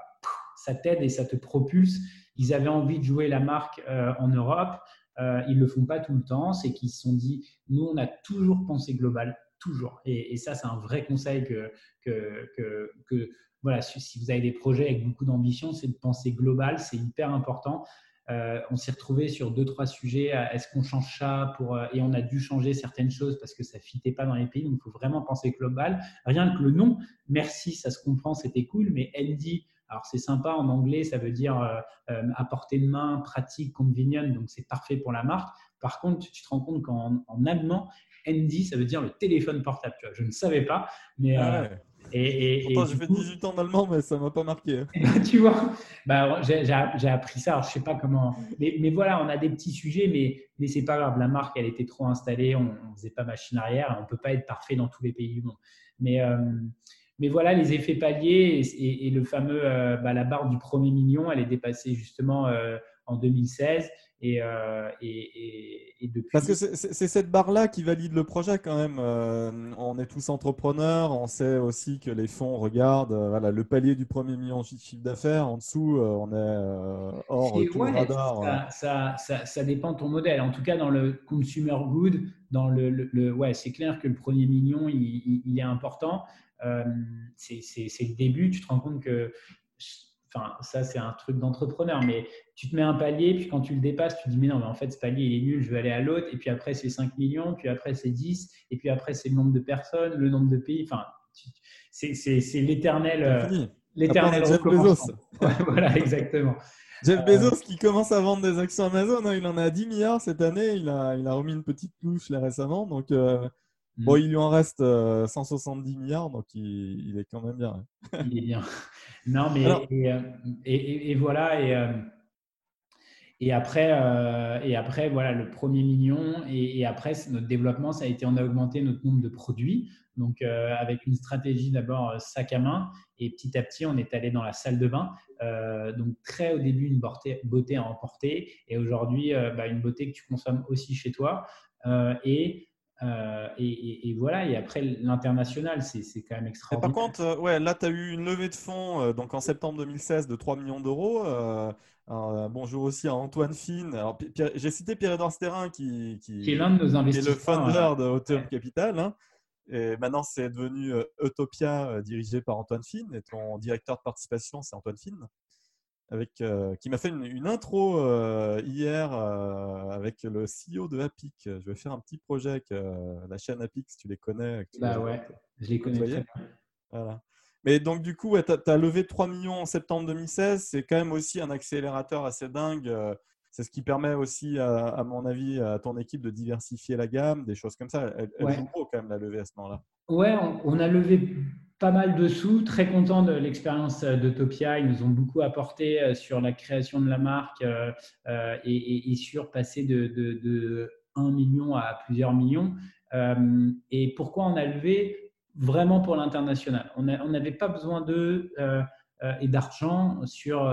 ça t'aide et ça te propulse. Ils avaient envie de jouer la marque en Europe. ils ne le font pas tout le temps. C'est qu'ils se sont dit, nous, on a toujours pensé global, toujours. Et, ça, c'est un vrai conseil que, que, que, voilà, si vous avez des projets avec beaucoup d'ambition, c'est de penser global, c'est hyper important. Euh, on s'est retrouvé sur deux, trois sujets. Est-ce qu'on change ça pour, euh, Et on a dû changer certaines choses parce que ça ne fitait pas dans les pays. Donc, il faut vraiment penser global. Rien que le nom, merci, ça se comprend, c'était cool. Mais Andy, alors c'est sympa en anglais, ça veut dire euh, à portée de main, pratique, convenient. Donc, c'est parfait pour la marque. Par contre, tu te rends compte qu'en allemand, Andy, ça veut dire le téléphone portable. je ne savais pas, mais ah et, Pourtant, j'ai fait 18 ans d'allemand, mais ça ne m'a pas marqué. tu vois, bah, j'ai appris ça. Alors, je ne sais pas comment. Mais, voilà, on a des petits sujets, mais, mais ce n'est pas grave. La marque, elle était trop installée. On ne faisait pas machine arrière. On ne peut pas être parfait dans tous les pays du monde. Mais, euh, mais voilà, les effets paliers et, le fameux, euh, bah, la barre du premier million, elle est dépassée justement euh, en 2016. Euh, et, et, depuis... Parce que c'est cette barre-là qui valide le projet quand même. Euh, on est tous entrepreneurs, on sait aussi que les fonds regardent euh, voilà, le palier du premier million de chiffre d'affaires. En dessous, on est hors tout radar. Ça, ça, ça, dépend de ton modèle. En tout cas, dans le consumer good, dans le, le, ouais, c'est clair que le premier million, il, il est important. c'est le début. Tu te rends compte que Enfin, ça, c'est un truc d'entrepreneur, mais tu te mets un palier, puis quand tu le dépasses, tu te dis, mais non, mais en fait, ce palier, il est nul, je vais aller à l'autre, et puis après, c'est 5 millions, puis après, c'est 10, et puis après, c'est le nombre de personnes, le nombre de pays. Enfin, c'est l'éternel. Euh, l'éternel Jeff Bezos. voilà, exactement. Jeff euh, Bezos qui commence à vendre des actions Amazon, hein, il en a 10 milliards cette année, il a, il a remis une petite touche là récemment, donc euh, mm. bon, il lui en reste 170 milliards, donc il, est quand même bien. Hein. il est bien. Non, mais et, voilà et et après, euh, et après, voilà, le premier million. Et, après, notre développement, ça a été, on a augmenté notre nombre de produits. Donc, euh, avec une stratégie d'abord euh, sac à main. Et petit à petit, on est allé dans la salle de bain. donc, très au début, une beauté, à emporter. Et aujourd'hui, bah, une beauté que tu consommes aussi chez toi. et et, voilà, et après l'international, c'est quand même extraordinaire. par contre, ouais, là, tu as eu une levée de fonds donc en septembre 2016 de 3 millions d'euros. Euh, bonjour aussi à Antoine Finn. J'ai cité Pierre-Edouard Sterrin qui, qui, est l'un de nos investisseurs. Qui est le founder de Autumn Capital. Hein. Et maintenant, c'est devenu euh, Utopia, euh, dirigé par Antoine Finn. Et ton directeur de participation, c'est Antoine Finn, avec, qui m'a fait une, intro hier avec le CEO de Apic. Je vais faire un petit projet avec la chaîne Apic, si tu les connais. Bah ouais, je les connais Voilà. Mais donc, du coup, tu as, levé 3 millions en septembre 2016. C'est quand même aussi un accélérateur assez dingue. Euh, c'est ce qui permet aussi, à, mon avis, à ton équipe de diversifier la gamme, des choses comme ça. Elle, joue gros quand même la levée à ce moment-là. Ouais, on, a levé pas mal de sous. Très content de l'expérience de Topia. Ils nous ont beaucoup apporté euh, sur la création de la marque euh, et, sur passer de, de, de, 1 million à plusieurs millions. et pourquoi on a levé? Vraiment pour l'international. On n'avait pas besoin d'eux euh, euh, et d'argent sur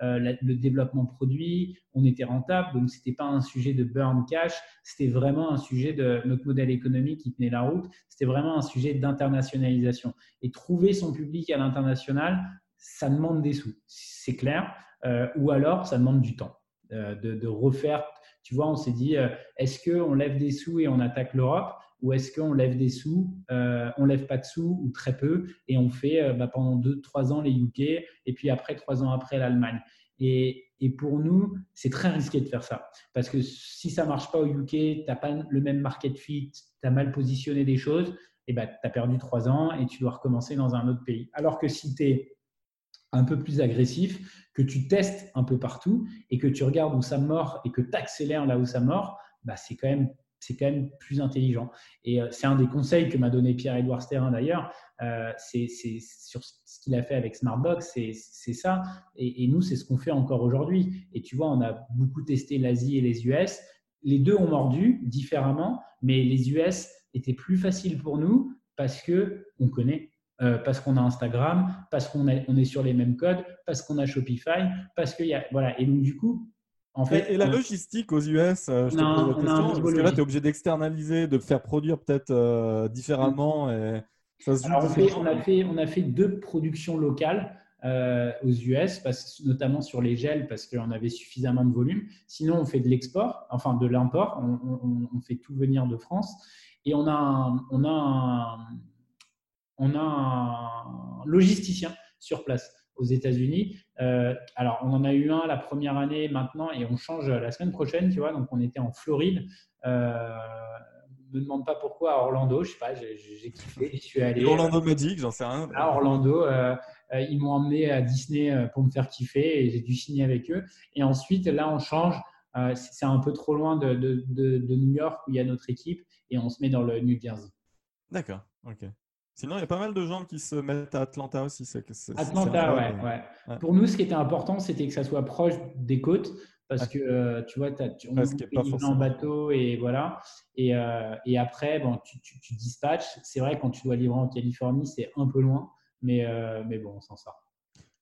euh, le développement produit. On était rentable, donc ce n'était pas un sujet de burn cash, c'était vraiment un sujet de notre modèle économique qui tenait la route. C'était vraiment un sujet d'internationalisation. Et trouver son public à l'international, ça demande des sous, c'est clair. ou alors, ça demande du temps de, de refaire. Tu vois, on s'est dit, est-ce qu'on lève des sous et on attaque l'Europe? Ou est-ce qu'on lève des sous, euh, on lève pas de sous ou très peu et on fait euh, bah, pendant deux, trois ans les UK et puis après trois ans après l'Allemagne. Et, pour nous, c'est très risqué de faire ça parce que si ça marche pas au UK, tu n'as pas le même market fit, tu as mal positionné des choses, et bah, tu as perdu trois ans et tu dois recommencer dans un autre pays. Alors que si tu es un peu plus agressif, que tu testes un peu partout et que tu regardes où ça mord et que tu accélères là où ça mord, bah, c'est quand même c'est quand même plus intelligent. Et euh, c'est un des conseils que m'a donné Pierre-Édouard Sterrin d'ailleurs. Euh, c'est sur ce qu'il a fait avec Smartbox, c'est ça. Et, nous, c'est ce qu'on fait encore aujourd'hui. Et tu vois, on a beaucoup testé l'Asie et les US. Les deux ont mordu différemment, mais les US étaient plus faciles pour nous parce que on connaît. Euh, parce qu'on a Instagram, parce qu'on on est sur les mêmes codes, parce qu'on a Shopify, parce qu'il y a voilà et donc du coup et, la logistique aux US, euh, je te pose la question, parce que là, tu es obligé d'externaliser, de faire produire peut-être euh, différemment. Et ça se on, a fait, on, a fait, deux productions locales. aux US, notamment sur les gels, parce qu'on avait suffisamment de volume. Sinon, on fait de l'export, enfin de l'import, on, fait tout venir de France. Et on a on a on a un logisticien sur place aux États-Unis. Euh, alors, on en a eu un la première année maintenant et on change la semaine prochaine, tu vois. Donc, on était en Floride. Euh, ne me demande pas pourquoi à Orlando, je sais pas, j'ai kiffé, j'y suis allé. Orlando Magic, j'en sais rien. À Orlando, euh, euh, ils m'ont emmené à Disney pour me faire kiffer et j'ai dû signer avec eux. Et ensuite, là, on change. c'est un peu trop loin de, de, de, New York où il y a notre équipe et on se met dans le New Jersey. D'accord, ok. Sinon, il y a pas mal de gens qui se mettent à Atlanta aussi. Atlanta, ouais, ouais, Pour nous, ce qui était important, c'était que ça soit proche des côtes. Parce que euh, tu vois, tu, on est en bateau et voilà. Et, euh, et après, bon, tu, tu, dispatches. C'est vrai, quand tu dois livrer en Californie, c'est un peu loin. Mais, euh, mais bon, on s'en sort.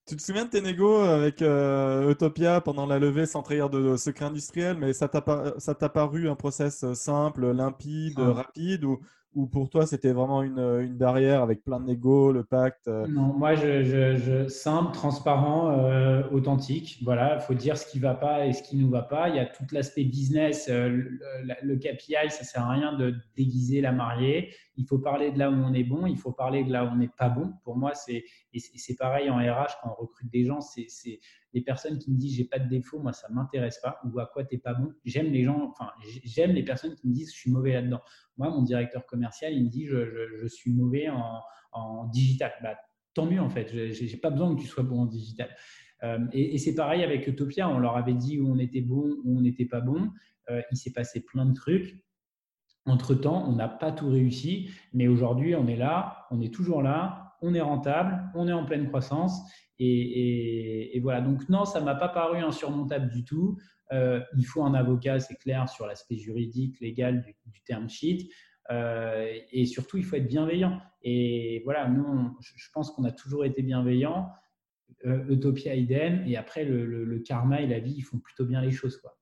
Tu te souviens de tes négos avec Utopia pendant la levée sans trahir de, secret industriel, mais ça t'a paru un process simple, limpide, rapide ou, ou pour toi, c'était vraiment une, barrière avec plein de le pacte euh? Non, moi, je, je, simple, transparent, euh, authentique. Voilà, il faut dire ce qui va pas et ce qui ne nous va pas. Il y a tout l'aspect business, euh, le, le, KPI, ça sert à rien de déguiser la mariée. Il faut parler de là où on est bon, il faut parler de là où on n'est pas bon. Pour moi, c'est c'est pareil en RH quand on recrute des gens, c'est les personnes qui me disent j'ai pas de défaut, moi ça m'intéresse pas ou à quoi tu n'es pas bon. J'aime les gens, enfin j'aime les personnes qui me disent je suis mauvais là-dedans. Moi, mon directeur commercial, il me dit je, suis mauvais en, digital. Bah, tant mieux en fait. J'ai pas besoin que tu sois bon en digital. Euh, et, c'est pareil avec Utopia. On leur avait dit où on était bon, où on n'était pas bon. Euh, il s'est passé plein de trucs. Entre-temps, on n'a pas tout réussi, mais aujourd'hui, on est là, on est toujours là, on est rentable, on est en pleine croissance. Et, voilà, donc non, ça ne m'a pas paru insurmontable du tout. Euh, il faut un avocat, c'est clair, sur l'aspect juridique, légal du, term sheet. Euh, et surtout, il faut être bienveillant. Et voilà, nous, je pense qu'on a toujours été bienveillants. Euh, Utopia idem. Et après, le, le, karma et la vie, ils font plutôt bien les choses. Quoi.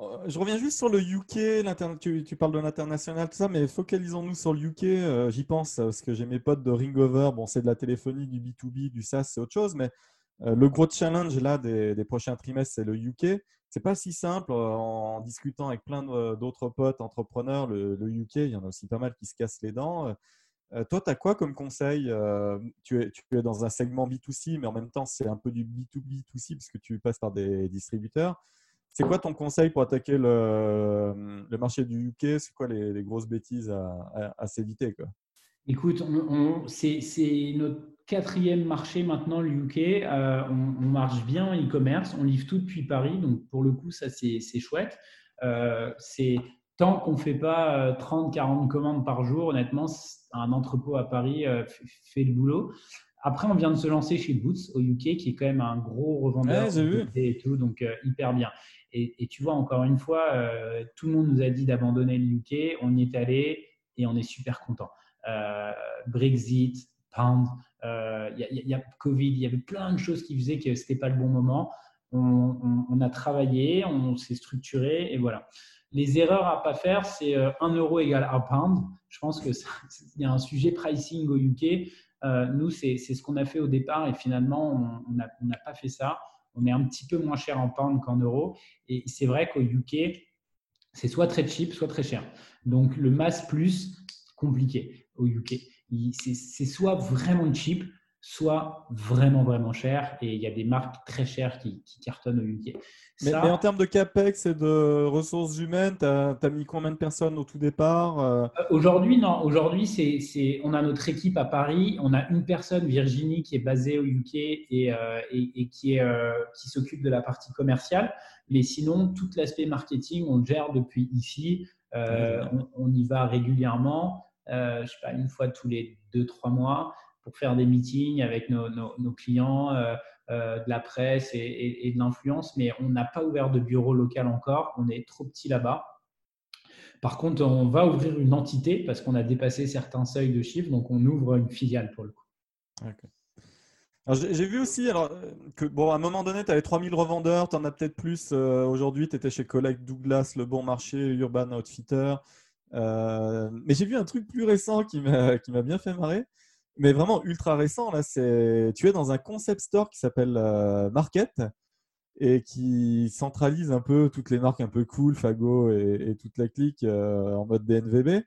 Euh, je reviens juste sur le UK, tu, parles de l'international, tout ça, mais focalisons-nous sur le UK. Euh, j'y pense parce que j'ai mes potes de Ringover. Bon, c'est de la téléphonie, du B2B, du SaaS, c'est autre chose. Mais euh, le gros challenge là des, prochains trimestres, c'est le UK. C'est pas si simple en discutant avec plein d'autres potes entrepreneurs. Le, UK, il y en a aussi pas mal qui se cassent les dents. toi, tu as quoi comme conseil tu es, tu es dans un segment B2C, mais en même temps, c'est un peu du B2B2C parce que tu passes par des distributeurs. C'est quoi ton conseil pour attaquer le, marché du UK C'est quoi les, grosses bêtises à, s'éviter Écoute, c'est notre quatrième marché maintenant, le UK. Euh, on, marche bien en e-commerce, on livre tout depuis Paris, donc pour le coup, ça c'est chouette. Euh, c'est tant qu'on ne fait pas 30-40 euh, commandes par jour, honnêtement, un entrepôt à Paris fait le boulot. Après, on vient de se lancer chez Boots au UK, qui est quand même un gros revendeur et tout, donc hyper bien. Et, tu vois, encore une fois, euh, tout le monde nous a dit d'abandonner le UK. On y est allé et on est super content. Euh, Brexit, Pound, euh, il y, a Covid, il y avait plein de choses qui faisaient que ce n'était pas le bon moment. On, a travaillé, on s'est structuré et voilà. Les erreurs à pas faire, c'est 1 euro égale 1 pound. Je pense qu'il y a un sujet pricing au UK. Nous, c'est ce qu'on a fait au départ et finalement, on n'a pas fait ça on est un petit peu moins cher en pound qu'en euros. Et c'est vrai qu'au UK, c'est soit très cheap, soit très cher. Donc le mass plus, compliqué au UK. C'est soit vraiment cheap, soit vraiment, vraiment cher. Et il y a des marques très chères qui, cartonnent au UK. mais, en termes de CAPEX et de ressources humaines, tu as, mis combien de personnes au tout départ euh? Euh, Aujourd'hui, non. Aujourd'hui, c'est, on a notre équipe à Paris. On a une personne, Virginie, qui est basée au UK et, euh, et, qui, est, qui s'occupe de la partie commerciale. Mais sinon, tout l'aspect marketing, on le gère depuis ici. on, on, y va régulièrement. je sais pas, une fois tous les deux, trois mois pour faire des meetings avec nos, clients, euh, euh, de la presse et, de l'influence, mais on n'a pas ouvert de bureau local encore, on est trop petit là-bas. Par contre, on va ouvrir une entité parce qu'on a dépassé certains seuils de chiffres, donc on ouvre une filiale pour le coup. J'ai vu aussi alors, que, bon, à un moment donné, tu avais 3000 revendeurs, tu en as peut-être plus euh, aujourd'hui. Tu étais chez collègue Douglas, Le Bon Marché, Urban Outfitter. mais j'ai vu un truc plus récent qui m'a bien fait marrer. Mais vraiment ultra récent. Là, c'est tu es dans un concept store qui s'appelle euh, Market et qui centralise un peu toutes les marques un peu cool, Fago et, toute la clique euh, en mode DNVB.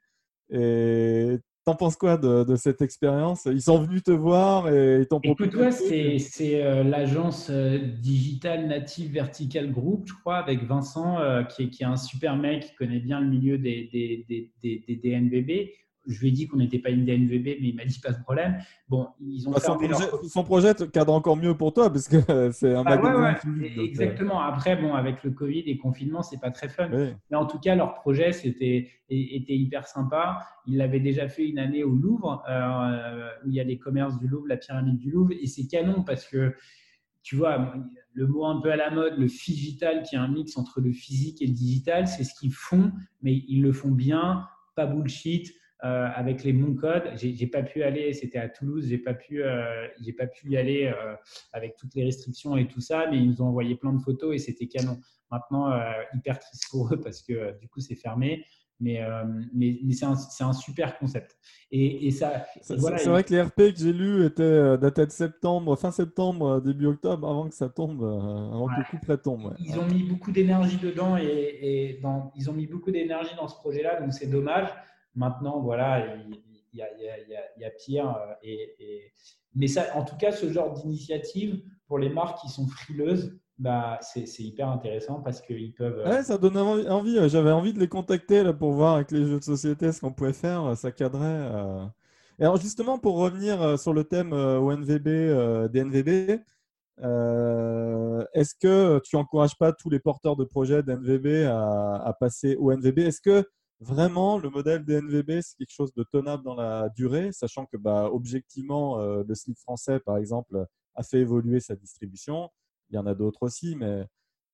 Et T'en penses quoi de, cette expérience? Ils sont venus te voir et ils t'ont proposé. Écoute, toi, c'est euh, l'agence euh, Digital Native Vertical Group, je crois, avec Vincent, qui, est, qui, est, un super mec qui connaît bien le milieu des, des, des, des DNVB je lui ai dit qu'on n'était pas une DNVB, mais il m'a dit pas de problème. Bon, ils ont bah, son, projet, son, projet, cadre encore mieux pour toi parce que c'est un bah, magasin. Exactement. Après, bon, avec le Covid et le confinement, c'est pas très fun. Mais en tout cas, leur projet c'était était hyper sympa. Ils l'avaient déjà fait une année au Louvre, euh, où il y a les commerces du Louvre, la pyramide du Louvre, et c'est canon parce que tu vois, le mot un peu à la mode, le digital, qui est un mix entre le physique et le digital, c'est ce qu'ils font, mais ils le font bien, pas bullshit. Euh, avec les bons codes. J'ai pas pu aller, c'était à Toulouse, j'ai pas pu, euh, j'ai pas pu y aller euh, avec toutes les restrictions et tout ça, mais ils nous ont envoyé plein de photos et c'était canon. Maintenant, hyper triste pour eux parce que du coup c'est fermé. Mais, mais, mais c'est un, un, super concept. Et, et ça, c'est vrai que les RP que j'ai lus étaient datés de septembre, fin septembre, début octobre, avant que ça tombe, avant que le coup près tombe. Ils ont mis beaucoup d'énergie dedans et, et dans, ils ont mis beaucoup d'énergie dans ce projet-là, donc c'est dommage. Maintenant, voilà, il, y, a, pire. Euh, et, Mais ça, en tout cas, ce genre d'initiative pour les marques qui sont frileuses, bah, c'est hyper intéressant parce qu'ils peuvent. Euh, ouais, ça donne envie. J'avais envie de les contacter là, pour voir avec les jeux de société ce qu'on pouvait faire. Ça cadrait. Euh. Et alors, justement, pour revenir sur le thème ONVB, DNVB, est-ce que tu encourages pas tous les porteurs de projets d'NVB à, à passer au NVB Est-ce que vraiment le modèle DNVB, c'est quelque chose de tenable dans la durée, sachant que bah, objectivement, euh, le slip français, par exemple, a fait évoluer sa distribution. Il y en a d'autres aussi, mais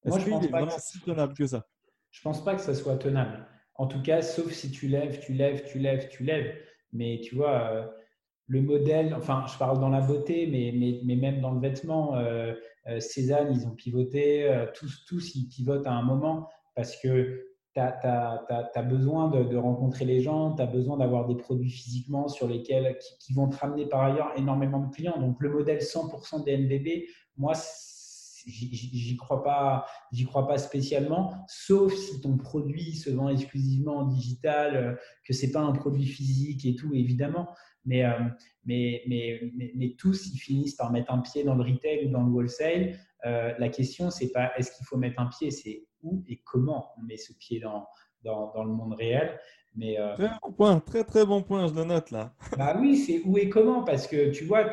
est-ce qu'il est vraiment si tenable que ça? Je ne pense pas que ça soit tenable. En tout cas, sauf si tu lèves, tu lèves, tu lèves, tu lèves. Mais tu vois, euh, le modèle, enfin, je parle dans la beauté, mais, mais, mais même dans le vêtement, euh, Cézanne, ils ont pivoté, tous, tous, ils pivotent à un moment parce que tu as, besoin de, rencontrer les gens, tu as besoin d'avoir des produits physiquement sur lesquels qui, vont te ramener par ailleurs énormément de clients. Donc le modèle 100% DNVB, moi, j'y crois pas, j'y crois pas spécialement, sauf si ton produit se vend exclusivement en digital, euh, que c'est pas un produit physique et tout, évidemment. Mais, euh, mais, mais, mais, tous, ils finissent par mettre un pied dans le retail ou dans le wholesale. Euh, la question, c'est pas est-ce qu'il faut mettre un pied, c'est où et comment on met ce pied dans, dans, le monde réel. Mais, euh, très bon point, très très bon point, je le note là. bah oui, c'est où et comment, parce que tu vois,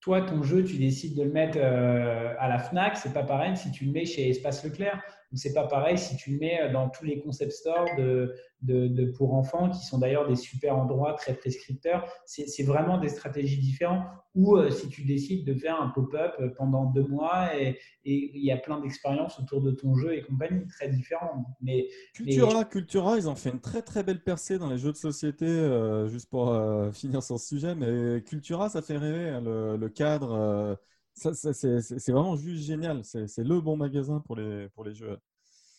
toi, ton jeu, tu décides de le mettre euh, à la FNAC, c'est pas pareil si tu le mets chez Espace Leclerc. C'est pas pareil si tu le mets dans tous les concept stores de, de, pour enfants, qui sont d'ailleurs des super endroits très prescripteurs. C'est vraiment des stratégies différentes. Ou euh, si tu décides de faire un pop-up pendant deux mois et il y a plein d'expériences autour de ton jeu et compagnie, très différentes. Mais, Cultura, Cultura, ils ont fait une très très belle percée dans les jeux de société, euh, juste pour euh, finir sur ce sujet. Mais Cultura, ça fait rêver, hein, le, cadre. C'est vraiment juste génial. C'est le bon magasin pour les, pour les jeux.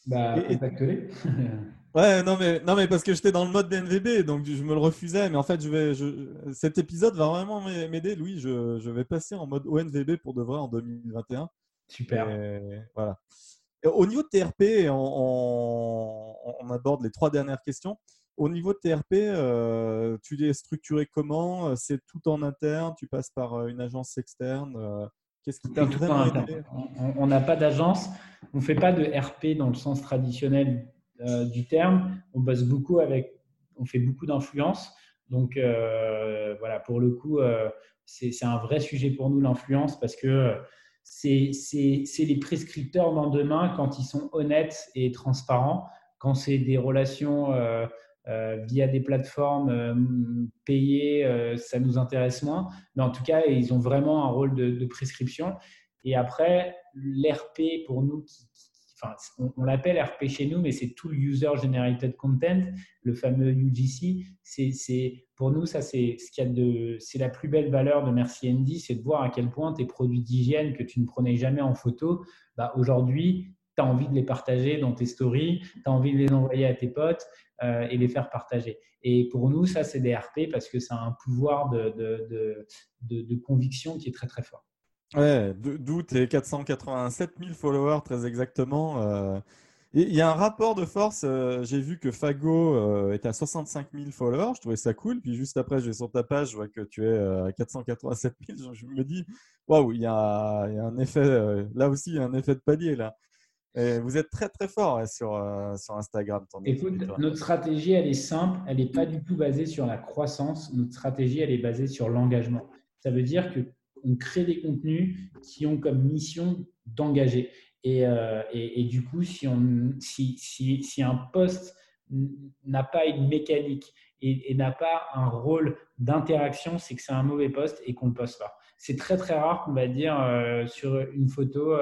Bah, contacte-les. ouais, non mais, non, mais parce que j'étais dans le mode DNVB, donc je me le refusais. Mais en fait, je vais, je, cet épisode va vraiment m'aider, Louis. Je, je, vais passer en mode ONVB pour de vrai en 2021. Super. voilà. au niveau de TRP, on, on, aborde les trois dernières questions. Au niveau de TRP, euh, tu es structuré comment? C'est tout en interne? Tu passes par euh, une agence externe euh, Qu'est-ce qui t'a vraiment aidé On n'a pas d'agence, on ne fait pas de RP dans le sens traditionnel euh, du terme. On bosse beaucoup avec, on fait beaucoup d'influence. Donc euh, voilà, pour le coup, euh, c'est un vrai sujet pour nous l'influence parce que c'est les prescripteurs dans demain quand ils sont honnêtes et transparents. Quand c'est des relations via des plateformes euh, payées, euh, ça nous intéresse moins. Mais en tout cas, ils ont vraiment un rôle de, prescription. Et après, l'RP pour nous, enfin, on, l'appelle RP chez nous, mais c'est tout le User Generated Content, le fameux UGC. C'est, pour nous, ça, c'est, ce la plus belle valeur de Merci Andy, c'est de voir à quel point tes produits d'hygiène que tu ne prenais jamais en photo, bah, aujourd'hui, tu as envie de les partager dans tes stories, tu as envie de les envoyer à tes potes euh, et les faire partager. Et pour nous, ça, c'est des RP parce que ça a un pouvoir de, de, de, conviction qui est très, très fort. Ouais, d'où tes 487 000 followers, très exactement. Euh. Il y a un rapport de force. Euh, j'ai vu que Fago est à 65 000 followers. Je trouvais ça cool. Puis juste après, je vais sur ta page, je vois que tu es à 487 000. Je me dis, waouh, il y a un effet. là aussi, il y a un effet de palier là vous êtes très très fort sur, euh, sur Instagram. Écoute, notre stratégie, elle est simple, elle n'est pas du tout basée sur la croissance. Notre stratégie, elle est basée sur l'engagement. Ça veut dire qu'on crée des contenus qui ont comme mission d'engager. Et, euh, et, et, du coup, si, on, si, si, si un poste n'a pas une mécanique et, n'a pas un rôle d'interaction, c'est que c'est un mauvais poste et qu'on ne le poste pas. C'est très très rare qu'on va dire euh, sur une photo,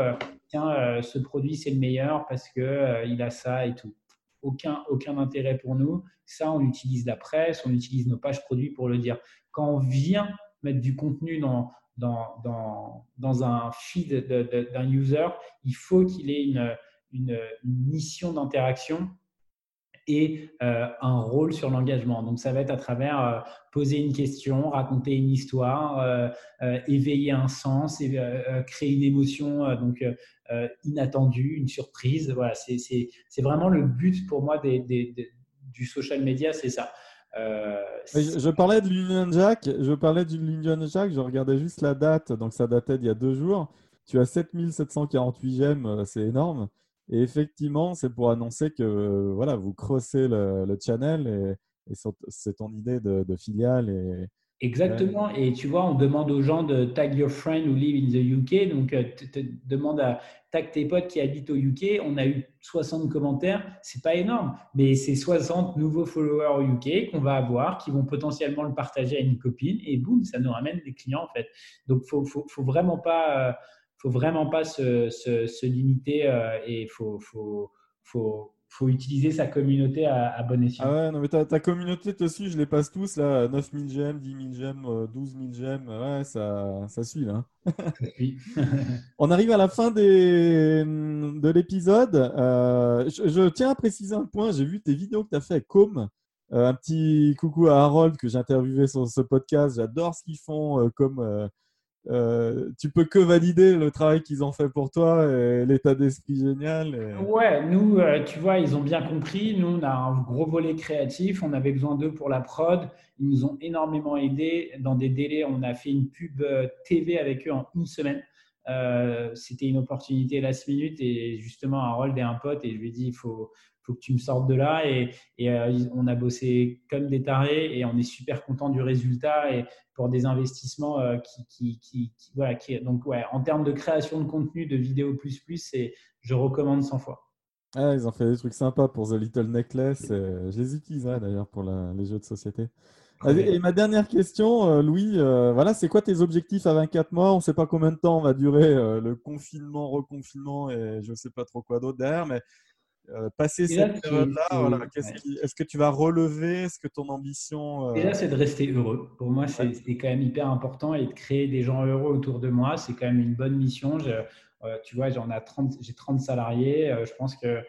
tiens, euh, ce produit, c'est le meilleur parce euh, il a ça et tout. Aucun, aucun intérêt pour nous. Ça, on utilise la presse, on utilise nos pages produits pour le dire. Quand on vient mettre du contenu dans, dans, dans, dans un feed d'un user, il faut qu'il ait une, une mission d'interaction et euh, un rôle sur l'engagement. Donc, ça va être à travers euh, poser une question, raconter une histoire, euh, éveiller un sens, créer une émotion donc inattendue, une surprise. Voilà, c'est vraiment le but pour moi des, du social media, c'est ça. je, parlais de l'Union Jack, je parlais du l'Union Jack, je regardais juste la date, donc ça datait d'il y a deux jours. Tu as 7748 j'aime, c'est énorme. Et effectivement, c'est pour annoncer que euh, voilà, vous crossez le, channel et, c'est ton idée de, filiale. Exactement. Et tu vois, on demande aux gens de tag your friend who live in the UK. Donc, euh, te, demande à tag tes potes qui habitent au UK. On a eu 60 commentaires. C'est pas énorme, mais c'est 60 nouveaux followers au UK qu'on va avoir, qui vont potentiellement le partager à une copine. Et boum, ça nous ramène des clients en fait. Donc, faut, faut, faut vraiment pas. Euh, faut vraiment pas se, se, limiter euh, et il faut, faut, faut, faut, utiliser sa communauté à, bon escient. Ah ouais, non, mais ta, ta communauté, toi aussi, je les passe tous là, 9000 j'aime, 10 000 j'aime, 12 000 j'aime, ouais, ça, ça suit là. On arrive à la fin des, de l'épisode. Euh, je, tiens à préciser un point, j'ai vu tes vidéos que tu as fait avec Com. Euh, un petit coucou à Harold que j'ai interviewé sur ce podcast. J'adore ce qu'ils font comme euh, tu peux que valider le travail qu'ils ont fait pour toi et l'état d'esprit génial. Ouais, nous, euh, tu vois, ils ont bien compris. Nous, on a un gros volet créatif. On avait besoin d'eux pour la prod. Ils nous ont énormément aidés. Dans des délais, on a fait une pub euh, TV avec eux en une semaine. C'était une opportunité last minute et justement, Harold est un pote et je lui ai dit il faut, faut que tu me sortes de là. Et, euh, on a bossé comme des tarés et on est super content du résultat et pour des investissements euh, qui, qui, voilà, qui, donc ouais, en termes de création de contenu, de vidéo plus plus, je recommande 100 fois. Ah, ils ont fait des trucs sympas pour The Little Necklace. je les utiliserai d'ailleurs pour les jeux de société. Et ma dernière question, euh, Louis, voilà, c'est quoi tes objectifs à 24 mois? On ne sait pas combien de temps va durer le confinement, reconfinement et je ne sais pas trop quoi d'autre derrière, mais euh, passer cette période-là, est-ce que tu vas relever? Est-ce que ton ambition. Euh... Déjà, c'est de rester heureux. Pour moi, c'est quand même hyper important et de créer des gens heureux autour de moi, c'est quand même une bonne mission. Euh, tu vois, j'en ai 30, j'ai 30 salariés. Je pense qu'ils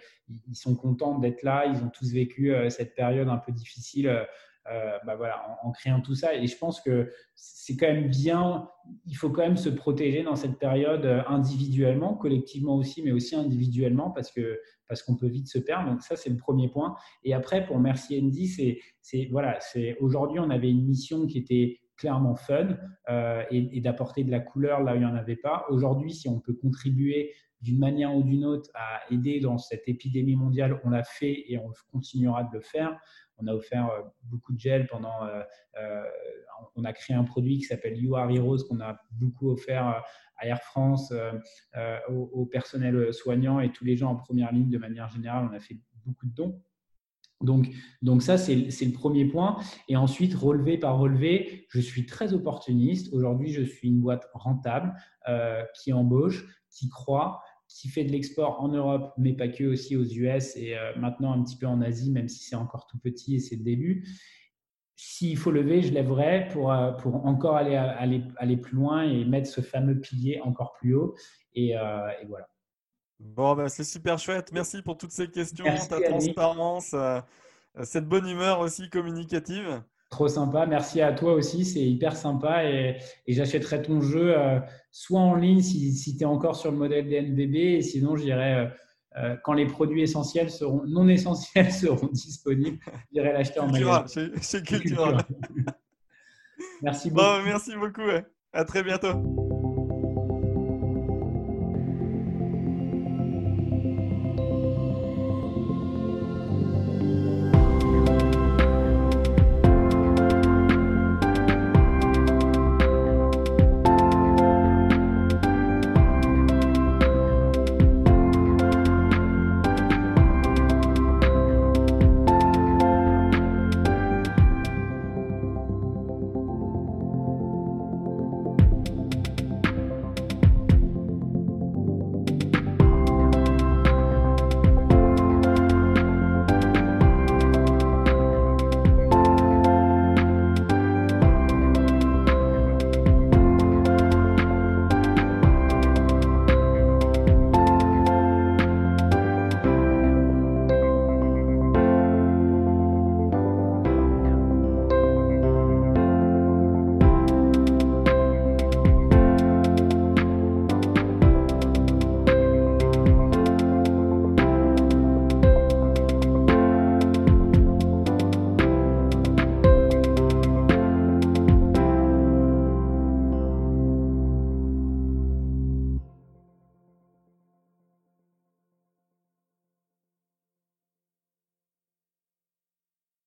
sont contents d'être là. Ils ont tous vécu cette période un peu difficile. Bah voilà, en, en, créant tout ça. Et je pense que c'est quand même bien, il faut quand même se protéger dans cette période individuellement, collectivement aussi, mais aussi individuellement, parce que parce qu'on peut vite se perdre. Donc ça, c'est le premier point. Et après, pour Merci Andy, c'est, voilà, aujourd'hui, on avait une mission qui était clairement fun euh, et, d'apporter de la couleur là où il n'y en avait pas. Aujourd'hui, si on peut contribuer d'une manière ou d'une autre à aider dans cette épidémie mondiale, on l'a fait et on continuera de le faire. On a offert euh, beaucoup de gel pendant. Euh, on a créé un produit qui s'appelle You Are Heroes qu'on a beaucoup offert à Air France, euh, euh, au, personnel soignant et tous les gens en première ligne de manière générale. On a fait beaucoup de dons. Donc, donc ça, c'est le premier point. Et ensuite, relevé par relevé, je suis très opportuniste. Aujourd'hui, je suis une boîte rentable euh, qui embauche, qui croit, qui fait de l'export en Europe, mais pas que aussi aux US et maintenant un petit peu en Asie, même si c'est encore tout petit et c'est le début s'il faut lever, je lèverai pour, euh, pour encore aller, aller, aller plus loin et mettre ce fameux pilier encore plus haut. Et, euh, et voilà. Bon, bah, c'est super chouette. Merci pour toutes ces questions, ta transparence, euh, cette bonne humeur aussi communicative. Trop sympa. Merci à toi aussi. C'est hyper sympa. Et, j'achèterai ton jeu euh, soit en ligne si, tu es encore sur le modèle DNVB. Et sinon, j'irai, euh, quand les produits essentiels seront, non essentiels seront disponibles, j'irai l'acheter en magasin. C'est culturel. merci beaucoup. merci beaucoup. À très bientôt.